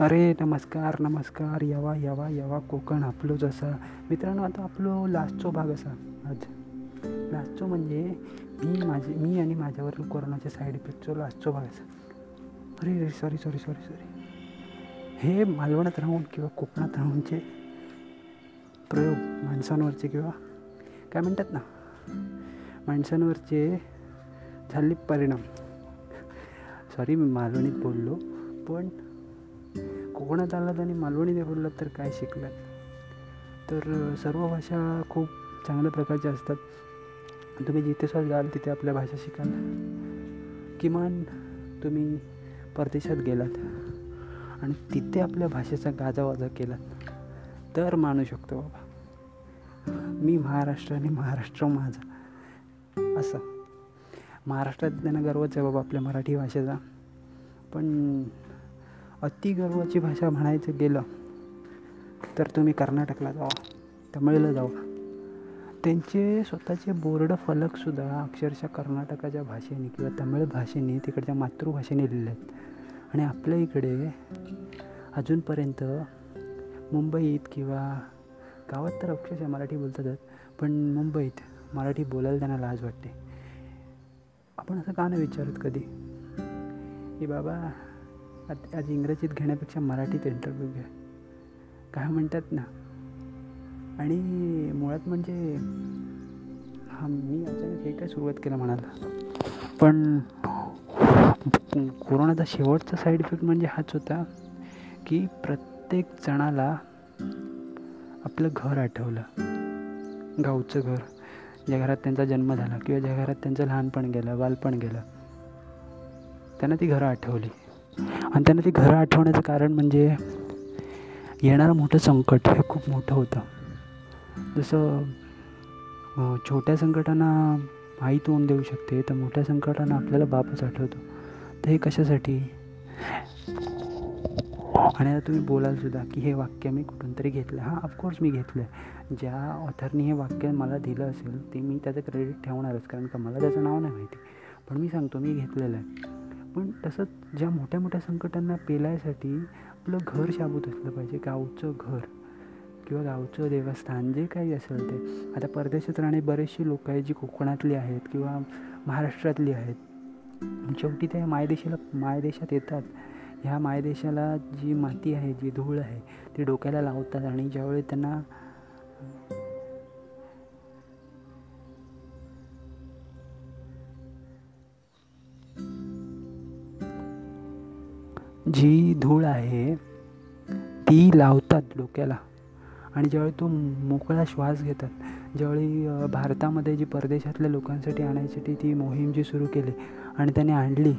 अरे नमस्कार नमस्कार यवा यवा यवा कोकण आपलो जसा. मित्रांनो आता आपलो लास्टचो भाग असा आज. लास्टचो म्हणजे मी माझे मी आणि माझ्यावरील कोरोनाच्या साईड इफेक्टचो लास्टचो भाग असा. अरे अरे सॉरी सॉरी सॉरी सॉरी हे मालवणात राहून किंवा कोकणात राहूनचे प्रयोग माणसांवरचे किंवा काय म्हणतात ना? माणसांवरचे झाले परिणाम. सॉरी मी मालवणीत बोललो पण कोकणात आलात आणि मालवणीने बोललात तर काय शिकलात? तर सर्व भाषा खूप चांगल्या प्रकारच्या असतात. तुम्ही जिथे सुद्धा जाल तिथे आपल्या भाषा शिकाल. किमान तुम्ही परदेशात गेलात आणि तिथे आपल्या भाषेचा गाजावाजा केलात. तर मानू शकतो बाबा. मी महाराष्ट्र आणि महाराष्ट्र माझा. असं. महाराष्ट्रात त्यांना गर्वच आहे बाबा आपल्या मराठी भाषेचा. पण अति गर्वाची भाषा म्हणायचं गेलं तर तुम्ही कर्नाटकला जावा तमिळला जावा. त्यांचे स्वतःचे बोर्ड फलकसुद्धा अक्षरशः कर्नाटकाच्या भाषेने किंवा तमिळ भाषेने तिकडच्या मातृभाषेने लिहिले आहेत. आणि आपल्या इकडे अजूनपर्यंत मुंबईत किंवा गावात तर अक्षरशः मराठी बोलतातच पण मुंबईत मराठी बोलायला त्यांना लाज वाटते. आपण असं का नाही विचारत कधी? की बाबा आज आज इंग्रजीत घेण्यापेक्षा मराठीत इंटरव्ह्यू घ्या. काय म्हणतात ना? आणि मुळात म्हणजे हा मी अचानक हे काय सुरुवात केलं म्हणाला? पण कोरोनाचा शेवटचा साईड इफेक्ट म्हणजे हाच होता की प्रत्येक जणाला आपलं घर आठवलं. गावचं घर ज्या घरात त्यांचा जन्म झाला किंवा ज्या घरात त्यांचं लहानपण गेलं बालपण गेलं त्यांना ती घरं आठवली. आणि त्यांना ती घरं आठवण्याचं कारण म्हणजे येणारं मोठं संकट हे खूप मोठं होतं. जसं छोट्या संकटांना आई तोंड देऊ शकते तर मोठ्या संकटांना आपल्याला बापच आठवतो. तर हे कशासाठी? आणि आता तुम्ही बोलाल सुद्धा की हे वाक्य मी कुठून तरी घेतलं. हां ऑफकोर्स मी घेतलं आहे ज्या ऑथरनी हे वाक्य मला दिलं असेल ते मी त्याचं क्रेडिट ठेवणारच कारण का मला त्याचं नाव नाही माहिती. पण मी सांगतो मी घेतलेलं आहे. पण तसंच ज्या मोठ्या मोठ्या संकटांना पेलायसाठी आपलं घर शाबूत असलं पाहिजे गावचं घर किंवा गावचं देवस्थान जे काही असेल ते. आता परदेशात राहणे बरेचशी लोक आहेत जी कोकणातली आहेत किंवा महाराष्ट्रातली आहेत. शेवटी ते मायदेशाला मायदेशात येतात. ह्या मायदेशाला जी माती आहे जी धूळ आहे ती डोक्याला लावतात आणि ज्यावेळी त्यांना जी धूळ आहे ती लावतात डोक्याला. आणि ज्यावेळी तो मोकळा श्वास घेतात ज्यावेळी भारतामध्ये जी परदेशातल्या लोकांसाठी आणायसाठी ती मोहीम जी सुरू केली आणि त्याने आणली